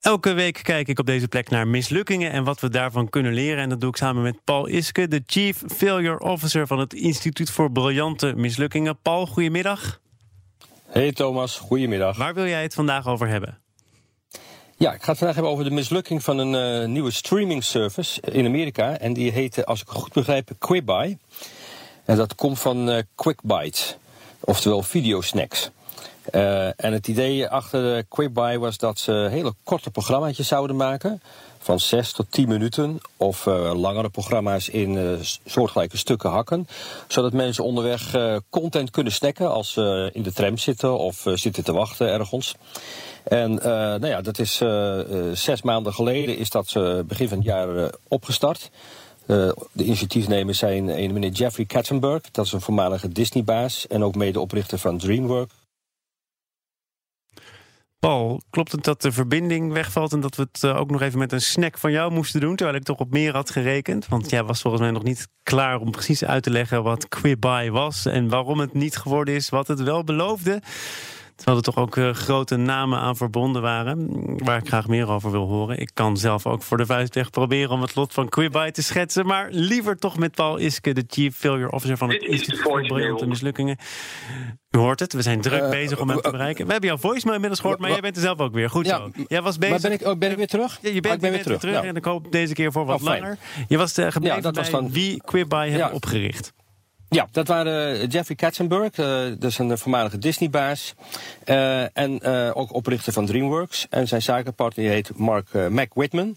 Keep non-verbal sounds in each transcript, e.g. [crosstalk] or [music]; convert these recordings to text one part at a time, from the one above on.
Elke week kijk ik op deze plek naar mislukkingen en wat we daarvan kunnen leren. En dat doe ik samen met Paul Iske, de Chief Failure Officer van het Instituut voor Briljante Mislukkingen. Paul, goedemiddag. Hey Thomas, goedemiddag. Waar wil jij het vandaag over hebben? Ja, ik ga het vandaag hebben over de mislukking van een uh, nieuwe streaming service in Amerika. En die heet, als ik het goed begrijp, Quickbuy. En dat komt van uh, Quickbite, oftewel videosnacks. Uh, en het idee achter Quickbuy was dat ze hele korte programma's zouden maken. Van 6 tot 10 minuten. Of uh, langere programma's in uh, soortgelijke stukken hakken. Zodat mensen onderweg content kunnen snacken als ze in de tram zitten of zitten te wachten ergens. En nou ja, dat is zes maanden geleden is dat begin van het jaar opgestart. de initiatiefnemers zijn een meneer Jeffrey Katzenberg. Dat is een voormalige Disney-baas. En ook medeoprichter van DreamWorks. Paul, klopt het dat de verbinding wegvalt en dat we het ook nog even met een snack van jou moesten doen, terwijl ik toch op meer had gerekend? Want jij was volgens mij nog niet klaar om precies uit te leggen wat Quibuy was en waarom het niet geworden is wat het wel beloofde. Terwijl er toch ook uh, grote namen aan verbonden waren, waar ik graag meer over wil horen. Ik kan zelf ook voor de vuist weg proberen om het lot van Quibuy te schetsen. Maar liever toch met Paul Iske, de Chief Failure Officer van het Instituut voor Briljante Mislukkingen. U hoort het, we zijn druk uh, bezig om hem te bereiken. We hebben jouw voicemail inmiddels gehoord, maar jij bent er zelf ook weer. Goed ja, zo. Jij was bezig. Maar ben ik, oh, ben ik weer terug? Ja, je bent, oh, ben je weer bent terug, terug ja. en ik hoop deze keer voor wat oh, langer. Je was uh, gebleven ja, dat bij was dan... wie Quibuy hebben opgericht. Ja, dat waren Jeffrey Katzenberg, uh, dat is een voormalige Disney-baas. Uh, en uh, ook oprichter van DreamWorks. En zijn zakenpartner heet Mark Mac Whitman.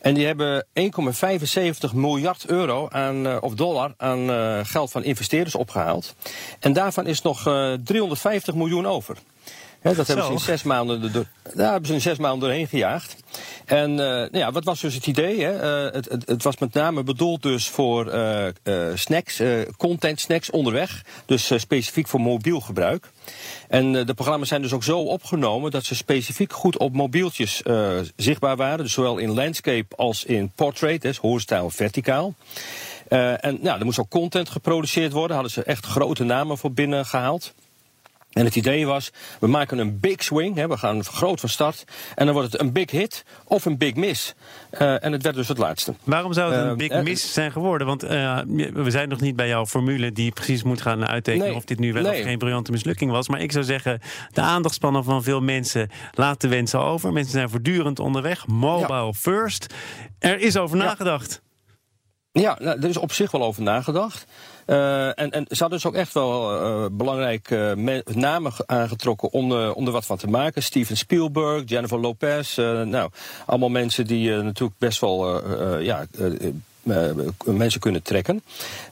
En die hebben 1,75 miljard euro aan, of dollar aan geld van investeerders opgehaald. En daarvan is nog 350 miljoen over. He, dat hebben ze in zes maanden, daar hebben ze in zes maanden doorheen gejaagd. En uh, nou ja, wat was dus het idee? Hè? Uh, het, het, het, was met name bedoeld dus voor uh, snacks, content snacks onderweg. Dus specifiek voor mobiel gebruik. En de programma's zijn dus ook zo opgenomen dat ze specifiek goed op mobieltjes zichtbaar waren. Dus zowel in landscape als in portrait, dus horizontaal verticaal. en nou, er moest ook content geproduceerd worden. Hadden ze echt grote namen voor binnen gehaald. En het idee was, we maken een big swing, hè, we gaan groot van start. En dan wordt het een big hit of een big miss. Uh, en het werd dus het laatste. Waarom zou het een uh, big uh, miss zijn geworden? Want we zijn nog niet bij jouw formule die precies moet gaan uittekenen... Nee, of dit nu wel nee. of geen briljante mislukking was. Maar ik zou zeggen, de aandachtspannen van veel mensen laat de wensen over. Mensen zijn voortdurend onderweg, mobile ja. first. Er is over ja. nagedacht. Ja, nou, er is op zich wel over nagedacht. Uh, en, en ze hadden dus ook echt wel uh, belangrijke uh, namen aangetrokken om, om er wat van te maken. Steven Spielberg, Jennifer Lopez. nou, allemaal mensen die natuurlijk best wel ja, uh, mensen kunnen trekken.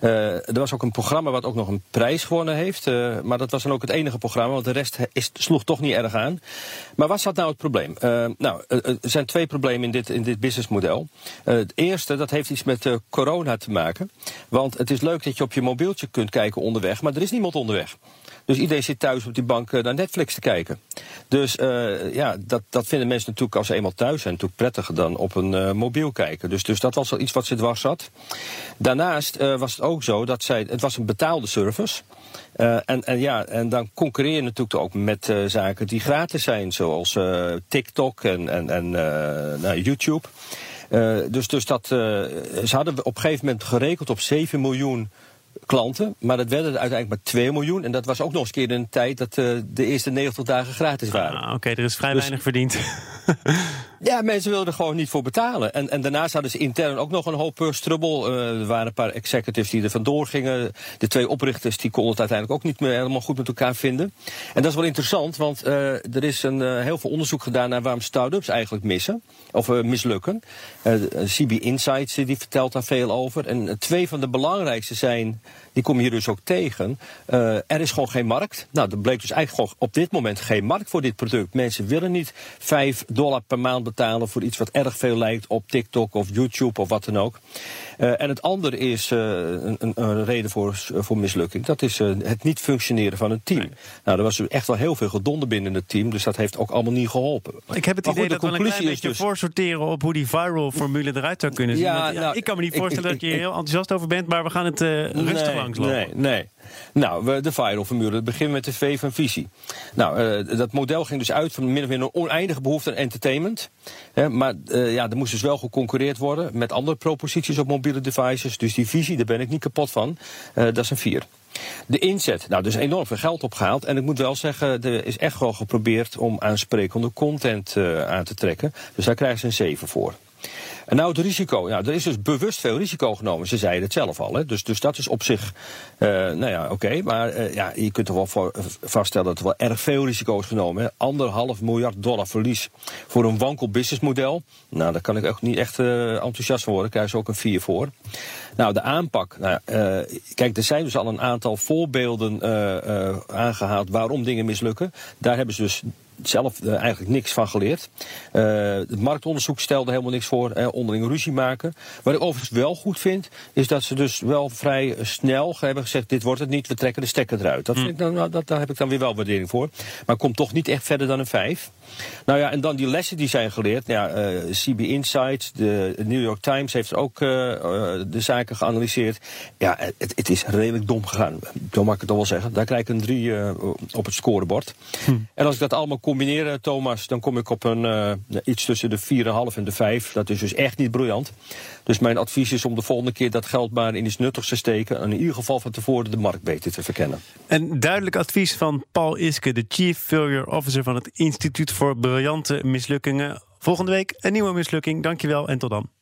Uh, er was ook een programma wat ook nog een prijs gewonnen heeft. Uh, maar dat was dan ook het enige programma, want de rest is, sloeg toch niet erg aan. Maar wat zat nou het probleem? nou, er zijn twee problemen in dit, in dit businessmodel. het eerste, dat heeft iets met corona te maken. Want het is leuk dat je op je mobieltje kunt kijken onderweg, maar er is niemand onderweg. Dus iedereen zit thuis op die bank naar Netflix te kijken. Dus ja, dat, dat vinden mensen natuurlijk als ze eenmaal thuis zijn natuurlijk prettiger dan op een mobiel kijken. Dus, dus dat was wel iets wat ze dwars zat. Daarnaast uh, was het ook zo dat zij, het was een betaalde service. en, en ja, en dan concurreer je natuurlijk ook met zaken die gratis zijn, zoals TikTok en, en, en nou, YouTube. dus, dus dat, ze hadden op een gegeven moment gerekend op 7 miljoen klanten. Maar dat werden er uiteindelijk maar 2 miljoen. En dat was ook nog eens keer in een tijd dat uh, de eerste 90 dagen gratis waren. Ah, Oké, okay, er is vrij dus, weinig verdiend. [laughs] ja, mensen wilden er gewoon niet voor betalen. En, en daarnaast hadden ze intern ook nog een hoop strubbel. Uh, er waren een paar executives die er vandoor gingen. De twee oprichters die konden het uiteindelijk ook niet meer helemaal goed met elkaar vinden. En dat is wel interessant, want uh, er is een, heel veel onderzoek gedaan naar waarom start-ups eigenlijk missen. Of mislukken. CB Insights die vertelt daar veel over. En twee van de belangrijkste zijn die kom je hier dus ook tegen. Er is gewoon geen markt. Nou, er bleek dus eigenlijk op dit moment geen markt voor dit product. Mensen willen niet 5 dollar per maand betalen voor iets wat erg veel lijkt op TikTok of YouTube of wat dan ook. Uh, en het andere is uh, een, een, reden voor, voor mislukking. Dat is uh, het niet functioneren van een team. Nee. Nou, er was echt wel heel veel gedonder binnen het team. Dus dat heeft ook allemaal niet geholpen. Ik heb het maar idee goed, dat we een klein beetje dus... voorsorteren op hoe die viral formule eruit zou kunnen zien. Ja, Want, ja, nou, ik kan me niet voorstellen ik, dat je hier heel enthousiast over bent. Maar we gaan het rustig nee, langs lopen. Nee, nee. Nou, de viral formule. Het beginnen met de V van visie. Nou, uh, dat model ging dus uit van min of meer een oneindige behoefte aan entertainment. Hè, maar uh, ja, er moest dus wel geconcurreerd worden met andere proposities op mobiele devices. Dus die visie, daar ben ik niet kapot van. Uh, dat is een 4. De inzet, nou, is enorm veel geld opgehaald. En ik moet wel zeggen, er is echt wel geprobeerd om aansprekende content aan te trekken. Dus daar krijgen ze een 7 voor. En nou het risico. Ja, er is dus bewust veel risico genomen. Ze zeiden het zelf al. Hè. Dus, dus dat is op zich, uh, nou ja, oké. Maar uh, ja, je kunt er wel voor, vaststellen dat er wel erg veel risico is genomen. Hè. Anderhalf miljard dollar verlies voor een wankel businessmodel. Nou, daar kan ik ook niet echt enthousiast van worden. Daar krijg je ook een 4 voor. Nou, de aanpak. Nou, kijk, er zijn dus al een aantal voorbeelden aangehaald waarom dingen mislukken. Daar hebben ze dus zelf uh, eigenlijk niks van geleerd. Uh, het marktonderzoek stelde helemaal niks voor. Onderling ruzie maken. Wat ik overigens wel goed vind, is dat ze dus wel vrij snel hebben gezegd: dit wordt het niet, we trekken de stekker eruit. Dat, vind ik dan, dat, daar heb ik dan weer wel waardering voor. Maar komt toch niet echt verder dan een 5. Nou ja, en dan die lessen die zijn geleerd. Ja, uh, CB Insights, de New York Times heeft ook de zaken geanalyseerd. Ja, het, het, is redelijk dom gegaan. Zo mag ik het toch wel zeggen. Daar krijg ik een 3 uh, op het scorebord. Hm. En als ik dat allemaal combineer, Thomas, dan kom ik op een iets tussen de 4,5 en de 5. Dat is dus echt niet briljant. Dus mijn advies is om de volgende keer dat geld maar in iets nuttigs te steken. En in ieder geval van tevoren de markt beter te verkennen. Een duidelijk advies van Paul Iske, de Chief Failure Officer van het Instituut voor Briljante Mislukkingen. Volgende week een nieuwe mislukking. Dankjewel en tot dan.